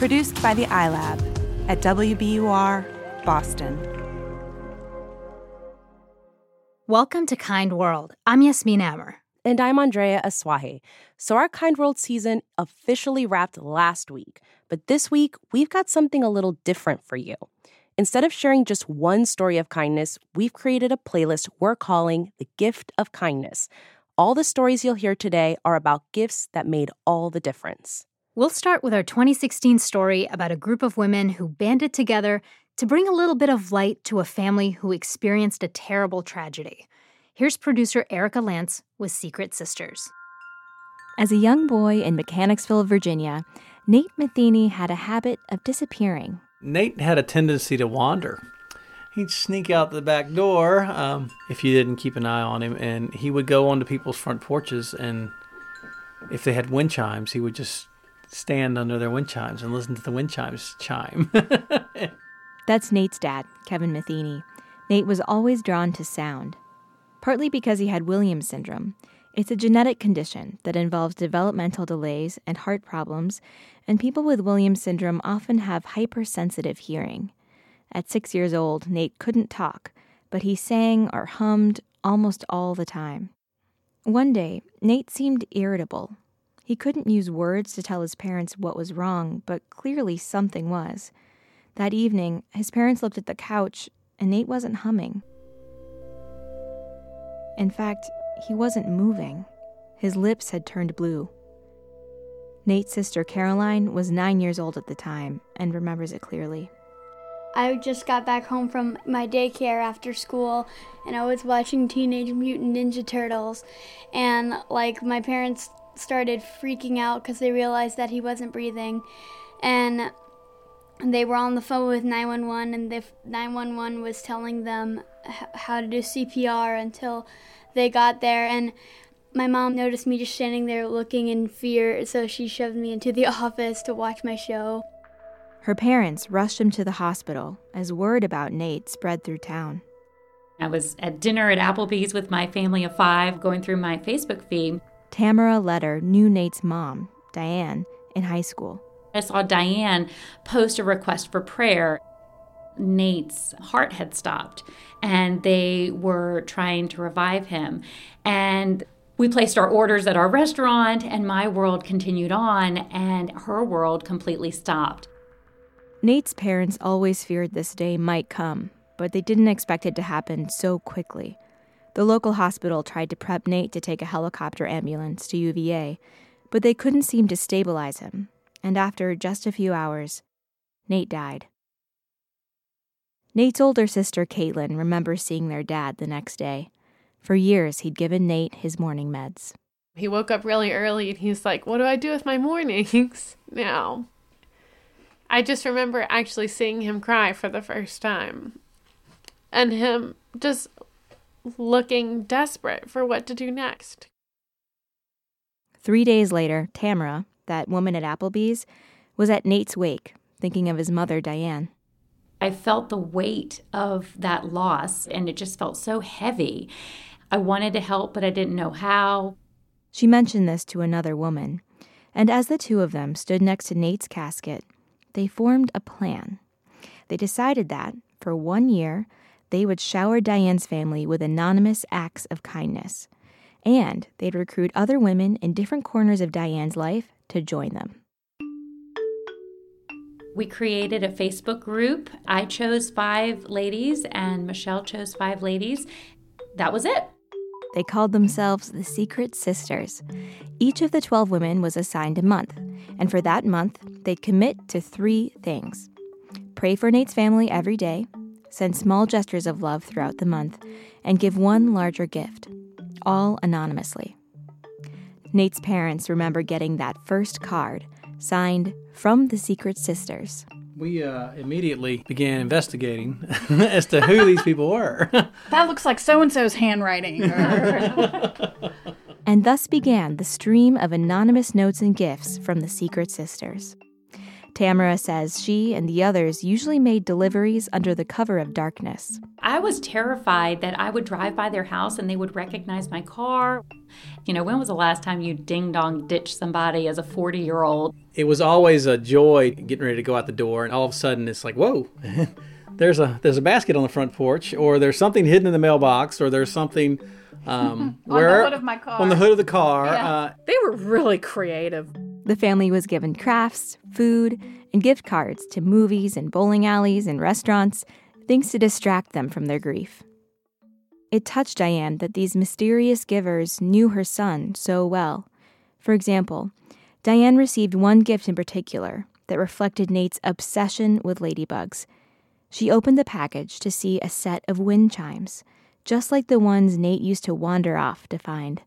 Produced by the iLab at WBUR, Boston. Welcome to Kind World. I'm Yasmin Amer. And I'm Andrea Asuaje. So, our Kind World season officially wrapped last week. But this week, we've got something a little different for you. Instead of sharing just one story of kindness, we've created a playlist we're calling The Gift of Kindness. All the stories you'll hear today are about gifts that made all the difference. We'll start with our 2016 story about a group of women who banded together to bring a little bit of light to a family who experienced a terrible tragedy. Here's producer Erika Lantz with Secret Sisters. As a young boy in Mechanicsville, Virginia, Nate Matheny had a habit of disappearing. Nate had a tendency to wander. He'd sneak out the back door um, if you didn't keep an eye on him, and he would go onto people's front porches. And if they had wind chimes, he would just stand under their wind chimes and listen to the wind chimes chime. That's Nate's dad, Kevin Matheny. Nate was always drawn to sound, partly because he had Williams syndrome. It's a genetic condition that involves developmental delays and heart problems, and people with Williams syndrome often have hypersensitive hearing. At six years old, Nate couldn't talk, but he sang or hummed almost all the time. One day, Nate seemed irritable. He couldn't use words to tell his parents what was wrong, but clearly something was. That evening, his parents looked at the couch, and Nate wasn't humming. In fact, he wasn't moving. His lips had turned blue. Nate's sister Caroline was nine years old at the time and remembers it clearly. I just got back home from my daycare after school and I was watching Teenage Mutant Ninja Turtles. And like my parents started freaking out because they realized that he wasn't breathing. And they were on the phone with 911 and the 911 was telling them how to do CPR until they got there and my mom noticed me just standing there looking in fear, so she shoved me into the office to watch my show. Her parents rushed him to the hospital as word about Nate spread through town. I was at dinner at Applebee's with my family of five, going through my Facebook feed. Tamara Letter knew Nate's mom, Diane, in high school. I saw Diane post a request for prayer. Nate's heart had stopped and they were trying to revive him. And we placed our orders at our restaurant, and my world continued on, and her world completely stopped. Nate's parents always feared this day might come, but they didn't expect it to happen so quickly. The local hospital tried to prep Nate to take a helicopter ambulance to UVA, but they couldn't seem to stabilize him, and after just a few hours, Nate died. Nate's older sister, Caitlin, remembers seeing their dad the next day. For years, he'd given Nate his morning meds. He woke up really early and he's like, What do I do with my mornings now? I just remember actually seeing him cry for the first time and him just looking desperate for what to do next. Three days later, Tamara, that woman at Applebee's, was at Nate's wake, thinking of his mother, Diane. I felt the weight of that loss, and it just felt so heavy. I wanted to help, but I didn't know how. She mentioned this to another woman, and as the two of them stood next to Nate's casket, they formed a plan. They decided that, for one year, they would shower Diane's family with anonymous acts of kindness, and they'd recruit other women in different corners of Diane's life to join them. We created a Facebook group. I chose five ladies, and Michelle chose five ladies. That was it. They called themselves the Secret Sisters. Each of the 12 women was assigned a month, and for that month, they'd commit to three things pray for Nate's family every day, send small gestures of love throughout the month, and give one larger gift, all anonymously. Nate's parents remember getting that first card signed from the Secret Sisters. We uh, immediately began investigating as to who these people were. that looks like so and so's handwriting. and thus began the stream of anonymous notes and gifts from the Secret Sisters. Tamara says she and the others usually made deliveries under the cover of darkness. I was terrified that I would drive by their house and they would recognize my car. You know, when was the last time you ding dong ditched somebody as a 40 year old? It was always a joy getting ready to go out the door, and all of a sudden it's like, whoa. there's a there's a basket on the front porch, or there's something hidden in the mailbox, or there's something um, On where the hood of my car. on the hood of the car. Yeah. Uh, they were really creative. The family was given crafts, food, and gift cards to movies and bowling alleys and restaurants, things to distract them from their grief. It touched Diane that these mysterious givers knew her son so well. For example, Diane received one gift in particular that reflected Nate's obsession with ladybugs. She opened the package to see a set of wind chimes, just like the ones Nate used to wander off to find.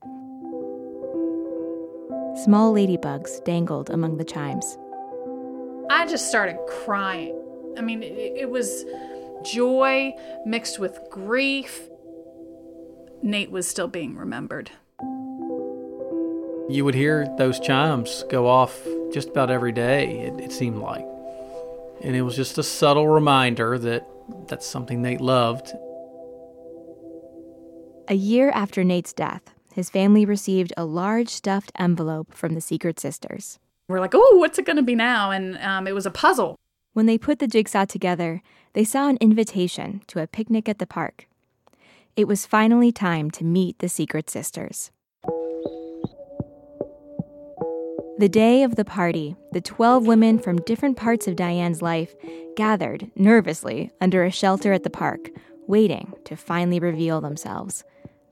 Small ladybugs dangled among the chimes. I just started crying. I mean, it, it was joy mixed with grief. Nate was still being remembered. you would hear those chimes go off just about every day, it, it seemed like. And it was just a subtle reminder that that's something Nate loved. A year after Nate's death, his family received a large stuffed envelope from the Secret Sisters. We're like, oh, what's it going to be now? And um, it was a puzzle. When they put the jigsaw together, they saw an invitation to a picnic at the park. It was finally time to meet the Secret Sisters. The day of the party, the 12 women from different parts of Diane's life gathered nervously under a shelter at the park, waiting to finally reveal themselves.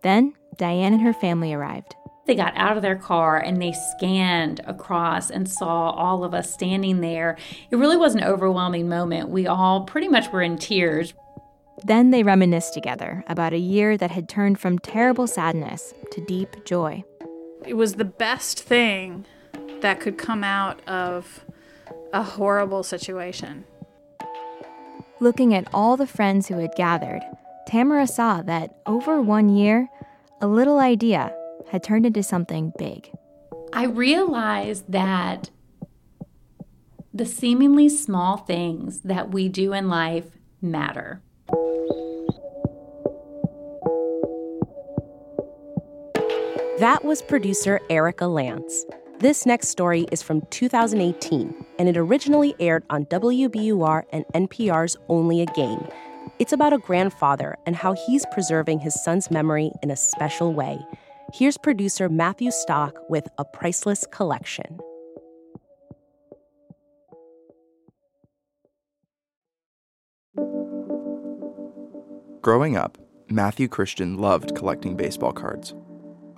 Then, Diane and her family arrived. They got out of their car and they scanned across and saw all of us standing there. It really was an overwhelming moment. We all pretty much were in tears. Then they reminisced together about a year that had turned from terrible sadness to deep joy. It was the best thing that could come out of a horrible situation. Looking at all the friends who had gathered, Tamara saw that over one year, a little idea had turned into something big. I realized that the seemingly small things that we do in life matter. That was producer Erika Lantz. This next story is from 2018, and it originally aired on WBUR and NPR's Only a Game. It's about a grandfather and how he's preserving his son's memory in a special way. Here's producer Matthew Stock with A Priceless Collection. Growing up, Matthew Christian loved collecting baseball cards.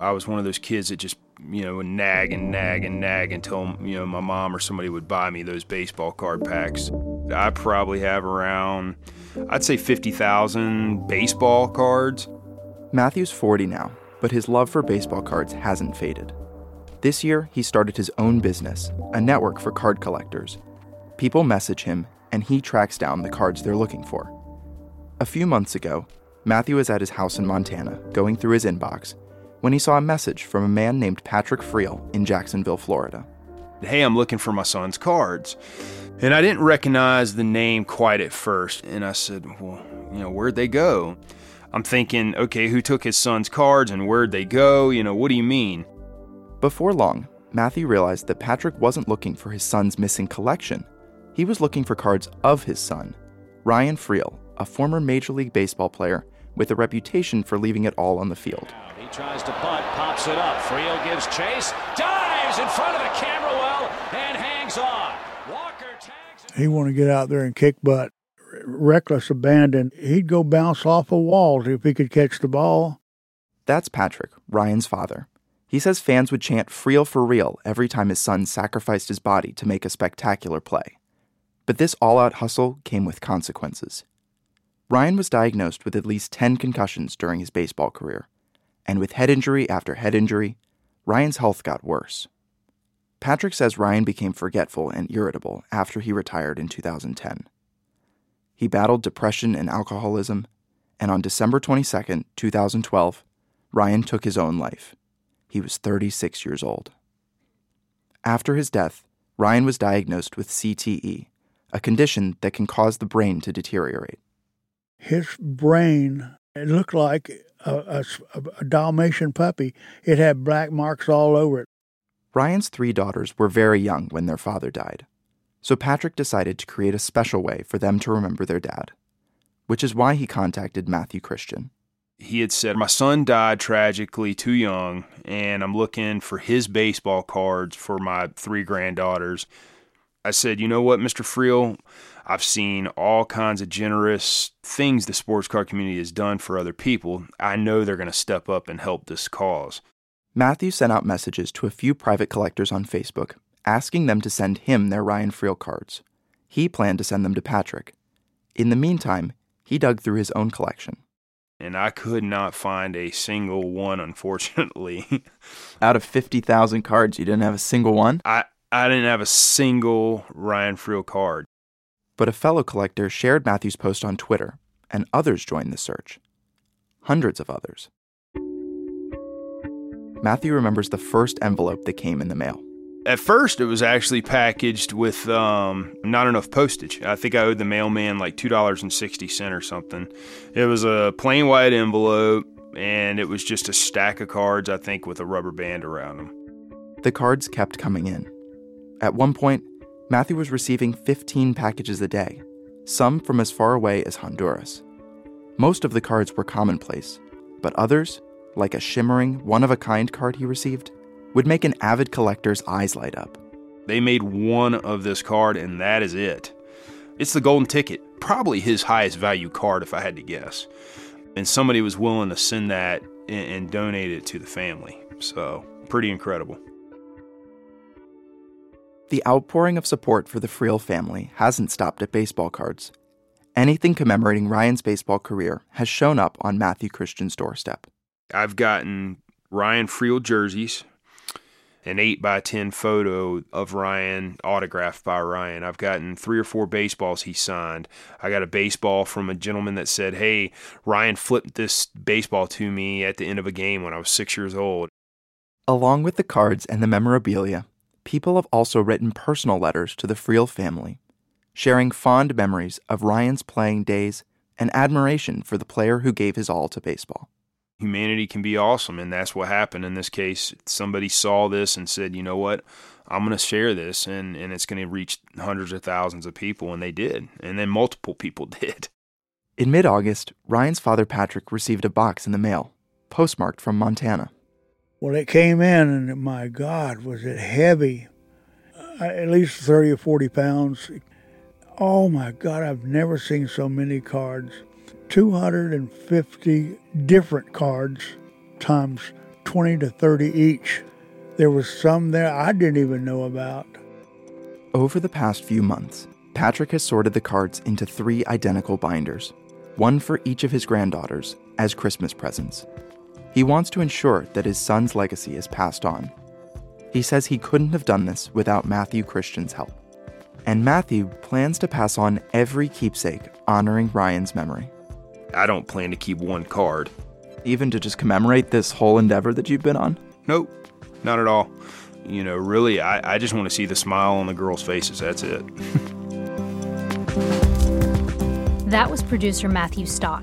I was one of those kids that just, you know, would nag and nag and nag until, you know, my mom or somebody would buy me those baseball card packs. I probably have around, I'd say 50,000 baseball cards. Matthew's 40 now, but his love for baseball cards hasn't faded. This year, he started his own business, a network for card collectors. People message him, and he tracks down the cards they're looking for. A few months ago, Matthew was at his house in Montana, going through his inbox, when he saw a message from a man named Patrick Freel in Jacksonville, Florida. Hey, I'm looking for my son's cards. And I didn't recognize the name quite at first. And I said, Well, you know, where'd they go? I'm thinking, okay, who took his son's cards and where'd they go? You know, what do you mean? Before long, Matthew realized that Patrick wasn't looking for his son's missing collection. He was looking for cards of his son, Ryan Freel, a former Major League Baseball player with a reputation for leaving it all on the field. He tries to bunt, pops it up. Freel gives chase, dives in front of the camera well, and hangs on. Walker tags. He wanted to get out there and kick butt. Reckless abandon. He'd go bounce off of walls if he could catch the ball. That's Patrick, Ryan's father. He says fans would chant Freel for real every time his son sacrificed his body to make a spectacular play. But this all out hustle came with consequences. Ryan was diagnosed with at least 10 concussions during his baseball career, and with head injury after head injury, Ryan's health got worse. Patrick says Ryan became forgetful and irritable after he retired in 2010. He battled depression and alcoholism, and on December 22, 2012, Ryan took his own life. He was 36 years old. After his death, Ryan was diagnosed with CTE, a condition that can cause the brain to deteriorate. His brain, it looked like a, a, a Dalmatian puppy. It had black marks all over it. Ryan's three daughters were very young when their father died, so Patrick decided to create a special way for them to remember their dad, which is why he contacted Matthew Christian. He had said, My son died tragically too young, and I'm looking for his baseball cards for my three granddaughters. I said, You know what, Mr. Freel? I've seen all kinds of generous things the sports car community has done for other people. I know they're going to step up and help this cause. Matthew sent out messages to a few private collectors on Facebook asking them to send him their Ryan Freel cards. He planned to send them to Patrick. In the meantime, he dug through his own collection. And I could not find a single one, unfortunately. Out of 50,000 cards, you didn't have a single one? I, I didn't have a single Ryan Freel card. But a fellow collector shared Matthew's post on Twitter, and others joined the search. Hundreds of others. Matthew remembers the first envelope that came in the mail. At first, it was actually packaged with um, not enough postage. I think I owed the mailman like $2.60 or something. It was a plain white envelope, and it was just a stack of cards, I think, with a rubber band around them. The cards kept coming in. At one point, Matthew was receiving 15 packages a day, some from as far away as Honduras. Most of the cards were commonplace, but others, like a shimmering, one of a kind card he received, would make an avid collector's eyes light up. They made one of this card, and that is it. It's the golden ticket, probably his highest value card, if I had to guess. And somebody was willing to send that and, and donate it to the family. So, pretty incredible. The outpouring of support for the Freel family hasn't stopped at baseball cards. Anything commemorating Ryan's baseball career has shown up on Matthew Christian's doorstep. I've gotten Ryan Freel jerseys, an 8 by 10 photo of Ryan autographed by Ryan. I've gotten three or four baseballs he signed. I got a baseball from a gentleman that said, Hey, Ryan flipped this baseball to me at the end of a game when I was six years old. Along with the cards and the memorabilia, people have also written personal letters to the Freel family, sharing fond memories of Ryan's playing days and admiration for the player who gave his all to baseball. Humanity can be awesome and that's what happened in this case. Somebody saw this and said you know what? I'm going to share this and, and it's going to reach hundreds of thousands of people and they did and then multiple people did. In mid-august ryan's father patrick received a box in the mail postmarked from montana well it came in and my god was it heavy uh, at least 30 or 40 pounds oh my god i've never seen so many cards 250 different cards times 20 to 30 each. There was some there I didn't even know about. Over the past few months, Patrick has sorted the cards into three identical binders, one for each of his granddaughters, as Christmas presents. He wants to ensure that his son's legacy is passed on. He says he couldn't have done this without Matthew Christian's help. And Matthew plans to pass on every keepsake honoring Ryan's memory. I don't plan to keep one card. Even to just commemorate this whole endeavor that you've been on? Nope, not at all. You know, really, I, I just want to see the smile on the girls' faces. That's it. that was producer Matthew Stock.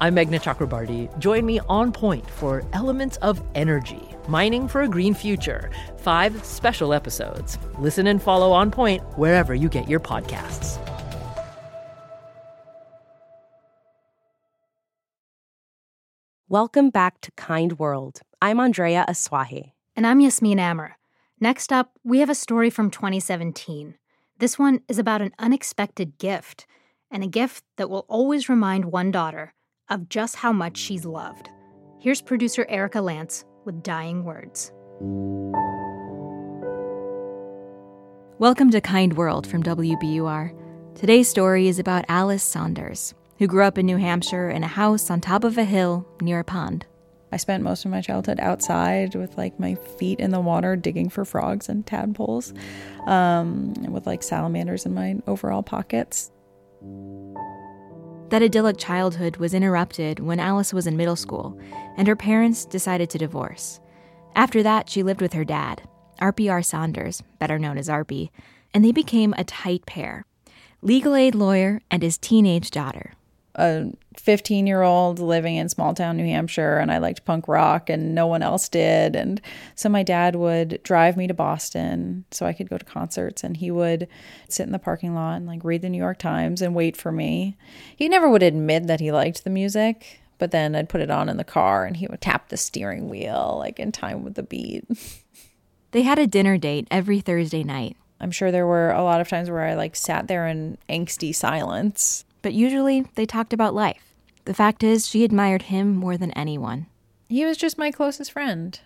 I'm Meghna Chakrabarti. Join me on point for Elements of Energy Mining for a Green Future. Five special episodes. Listen and follow On Point wherever you get your podcasts. Welcome back to Kind World. I'm Andrea Asuaje. And I'm Yasmin Amer. Next up, we have a story from 2017. This one is about an unexpected gift, and a gift that will always remind one daughter of just how much she's loved. Here's producer Erika Lantz with Dying Words. Welcome to Kind World from WBUR. Today's story is about Alice Saunders, who grew up in New Hampshire in a house on top of a hill near a pond. I spent most of my childhood outside with like my feet in the water digging for frogs and tadpoles, um, with like salamanders in my overall pockets. That idyllic childhood was interrupted when Alice was in middle school and her parents decided to divorce. After that, she lived with her dad, RPR Saunders, better known as Arpie, and they became a tight pair legal aid lawyer and his teenage daughter a 15 year old living in small town New Hampshire and I liked punk rock and no one else did. And so my dad would drive me to Boston so I could go to concerts and he would sit in the parking lot and like read the New York Times and wait for me. He never would admit that he liked the music, but then I'd put it on in the car and he would tap the steering wheel like in time with the beat. they had a dinner date every Thursday night. I'm sure there were a lot of times where I like sat there in angsty silence but usually they talked about life. The fact is, she admired him more than anyone. He was just my closest friend.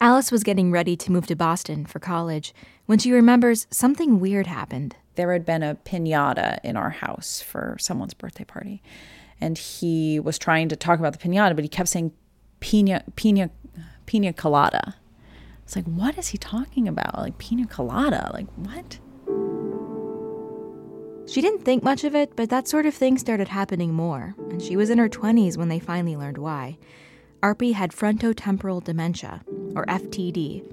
Alice was getting ready to move to Boston for college when she remembers something weird happened. There had been a pinata in our house for someone's birthday party. And he was trying to talk about the pinata, but he kept saying pina, pina, pina colada. It's like, what is he talking about? Like, pina colada? Like, what? She didn't think much of it, but that sort of thing started happening more, and she was in her 20s when they finally learned why. Arpie had frontotemporal dementia, or FTD.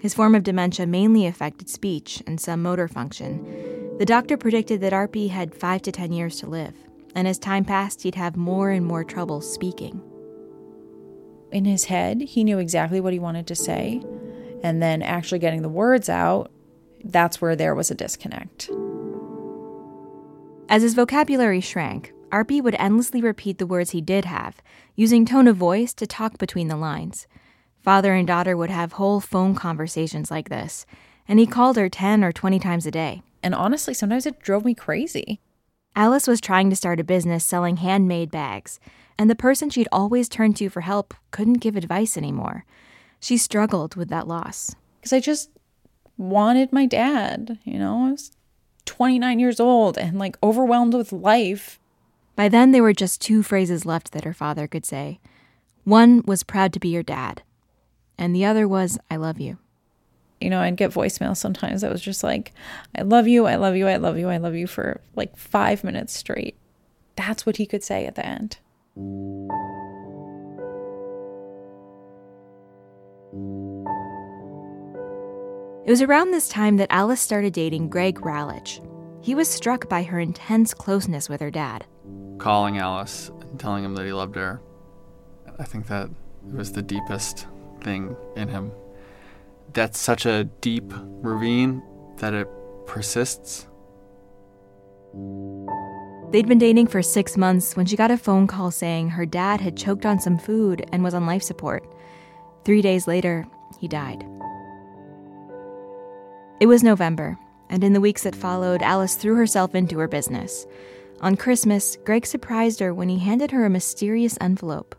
His form of dementia mainly affected speech and some motor function. The doctor predicted that Arpie had 5 to 10 years to live, and as time passed, he'd have more and more trouble speaking. In his head, he knew exactly what he wanted to say, and then actually getting the words out, that's where there was a disconnect. As his vocabulary shrank, Arpie would endlessly repeat the words he did have, using tone of voice to talk between the lines. Father and daughter would have whole phone conversations like this, and he called her 10 or 20 times a day. And honestly, sometimes it drove me crazy. Alice was trying to start a business selling handmade bags, and the person she'd always turned to for help couldn't give advice anymore. She struggled with that loss. Because I just wanted my dad, you know? I was 29 years old and like overwhelmed with life. By then, there were just two phrases left that her father could say. One was proud to be your dad, and the other was I love you. You know, I'd get voicemail sometimes that was just like, I love you, I love you, I love you, I love you for like five minutes straight. That's what he could say at the end. It was around this time that Alice started dating Greg Ralich. He was struck by her intense closeness with her dad. Calling Alice and telling him that he loved her, I think that was the deepest thing in him. That's such a deep ravine that it persists. They'd been dating for six months when she got a phone call saying her dad had choked on some food and was on life support. Three days later, he died. It was November, and in the weeks that followed, Alice threw herself into her business. On Christmas, Greg surprised her when he handed her a mysterious envelope.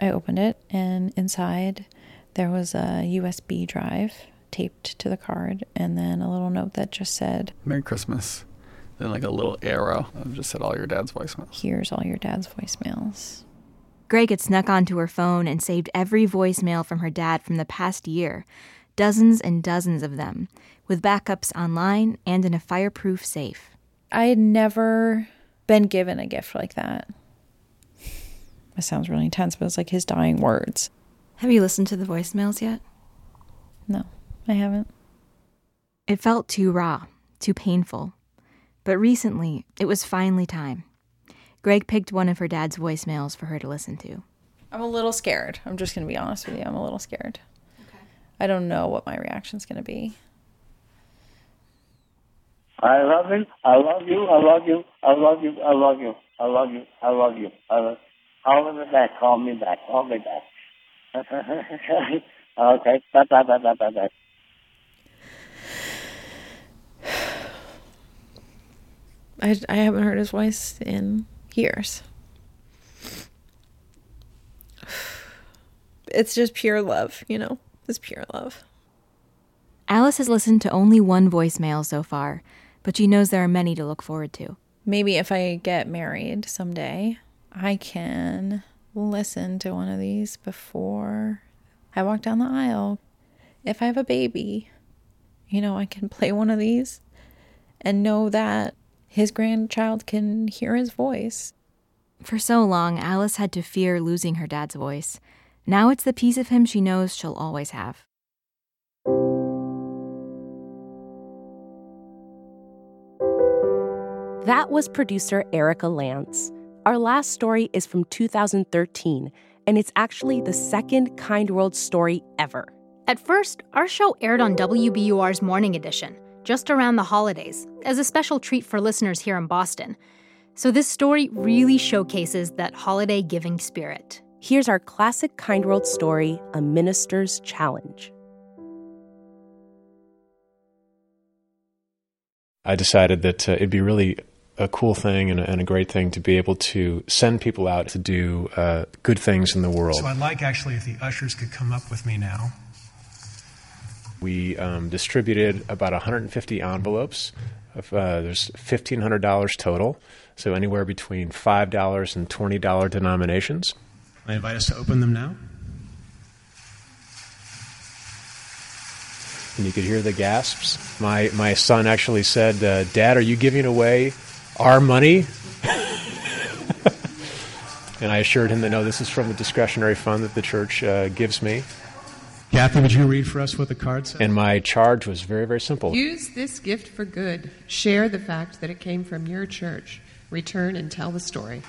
I opened it, and inside there was a USB drive taped to the card, and then a little note that just said, Merry Christmas. Then, like a little arrow that just said all your dad's voicemails. Here's all your dad's voicemails. Greg had snuck onto her phone and saved every voicemail from her dad from the past year dozens and dozens of them, with backups online and in a fireproof safe. I had never been given a gift like that. It sounds really intense, but it's like his dying words. Have you listened to the voicemails yet? No, I haven't. It felt too raw, too painful. But recently, it was finally time. Greg picked one of her dad's voicemails for her to listen to. I'm a little scared. I'm just going to be honest with you. I'm a little scared. Okay. I don't know what my reaction's going to be. I love you. I love you. I love you. I love you. I love you. I love you. I love you. I love you. Call me back. Call me back. Call me back. okay. Bye bye bye bye bye bye. I, I haven't heard his voice in years. It's just pure love, you know? It's pure love. Alice has listened to only one voicemail so far, but she knows there are many to look forward to. Maybe if I get married someday, I can listen to one of these before I walk down the aisle. If I have a baby, you know, I can play one of these and know that his grandchild can hear his voice. For so long, Alice had to fear losing her dad's voice. Now it's the piece of him she knows she'll always have. That was producer Erika Lantz. Our last story is from 2013, and it's actually the second Kind World story ever. At first, our show aired on WBUR's Morning Edition, just around the holidays, as a special treat for listeners here in Boston. So this story really showcases that holiday giving spirit. Here's our classic Kind World story A Minister's Challenge. I decided that uh, it'd be really a cool thing and a, and a, great thing to be able to send people out to do uh, good things in the world. So I'd like actually if the ushers could come up with me now. We um, distributed about 150 envelopes. Of, uh, there's $1,500 total, so anywhere between $5 and $20 denominations. I invite us to open them now. And you could hear the gasps. My, my son actually said, uh, Dad, are you giving away our money. and I assured him that no, this is from the discretionary fund that the church uh, gives me. Kathy, would you read for us what the card says? And my charge was very, very simple. Use this gift for good. Share the fact that it came from your church. Return and tell the story.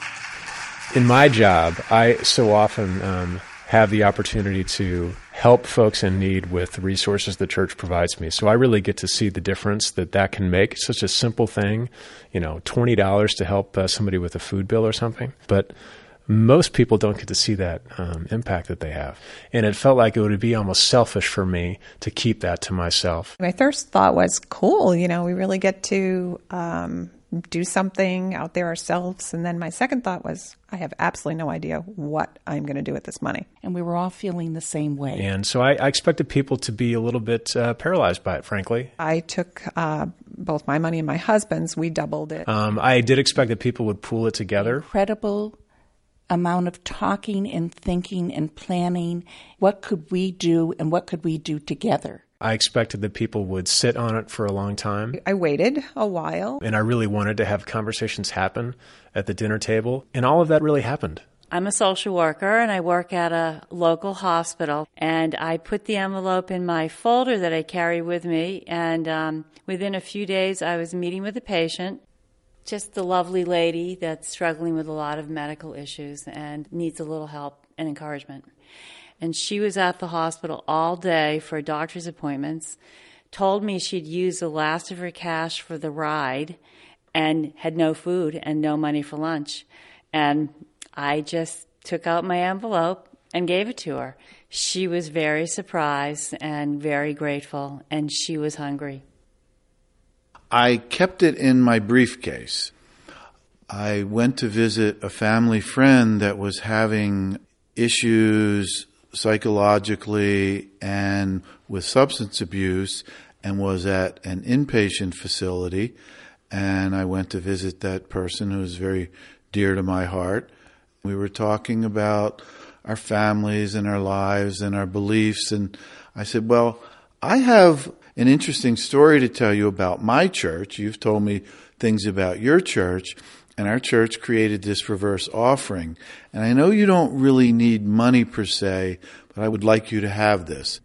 In my job, I so often um, have the opportunity to help folks in need with the resources the church provides me. So I really get to see the difference that that can make. It's such a simple thing, you know, twenty dollars to help uh, somebody with a food bill or something, but most people don't get to see that um, impact that they have. And it felt like it would be almost selfish for me to keep that to myself. My first thought was, cool, you know, we really get to um, do something out there ourselves. And then my second thought was, I have absolutely no idea what I'm going to do with this money. And we were all feeling the same way. And so I, I expected people to be a little bit uh, paralyzed by it, frankly. I took uh, both my money and my husband's, we doubled it. Um, I did expect that people would pool it together. Incredible amount of talking and thinking and planning. What could we do and what could we do together? I expected that people would sit on it for a long time. I waited a while. And I really wanted to have conversations happen at the dinner table. And all of that really happened. I'm a social worker and I work at a local hospital. And I put the envelope in my folder that I carry with me. And um, within a few days, I was meeting with a patient. Just the lovely lady that's struggling with a lot of medical issues and needs a little help and encouragement and she was at the hospital all day for doctor's appointments. Told me she'd used the last of her cash for the ride and had no food and no money for lunch. And I just took out my envelope and gave it to her. She was very surprised and very grateful, and she was hungry. I kept it in my briefcase. I went to visit a family friend that was having issues psychologically and with substance abuse and was at an inpatient facility. And I went to visit that person who was very dear to my heart. We were talking about our families and our lives and our beliefs. And I said, Well, I have an interesting story to tell you about my church. You've told me things about your church and our church created this reverse offering. And I know you don't really need money per se, but I would like you to have this.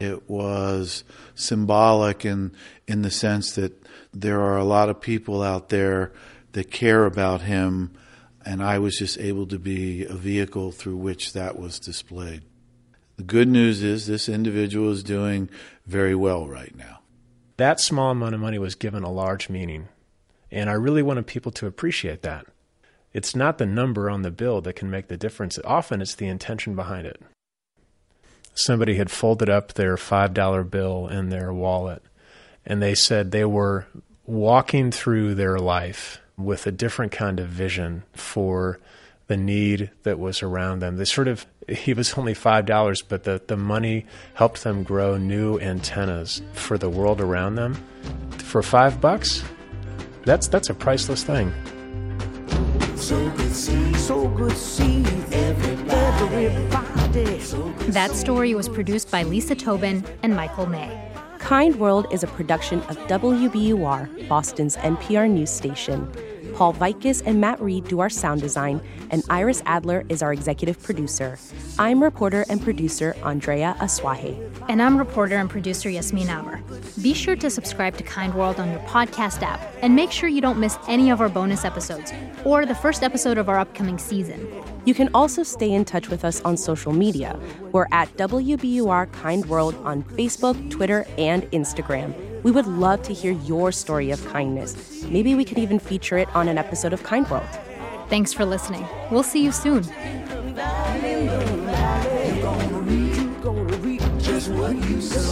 It was symbolic in, in the sense that there are a lot of people out there that care about him, and I was just able to be a vehicle through which that was displayed. The good news is this individual is doing very well right now. That small amount of money was given a large meaning and I really wanted people to appreciate that. it's not the number on the bill that can make the difference. Often it's the intention behind it. Somebody had folded up their $5 bill in their wallet, and they said they were walking through their life with a different kind of vision for the need that was around them. They sort of, he was only $5, but the, the money helped them grow new antennas for the world around them. For five bucks, that's, that's a priceless thing. So good see, so good see everybody. everybody. That story was produced by Lisa Tobin and Michael May. Kind World is a production of WBUR, Boston's NPR news station. Paul Vaitkus and Matt Reed do our sound design, and Iris Adler is our executive producer. I'm reporter and producer Andrea Asuaje. And I'm reporter and producer Yasmin Amer. Be sure to subscribe to Kind World on your podcast app, and make sure you don't miss any of our bonus episodes or the first episode of our upcoming season. You can also stay in touch with us on social media. We're at WBUR Kind World on Facebook, Twitter, and Instagram. We would love to hear your story of kindness. Maybe we could even feature it on an episode of Kind World. Thanks for listening. We'll see you soon. Just what you sow.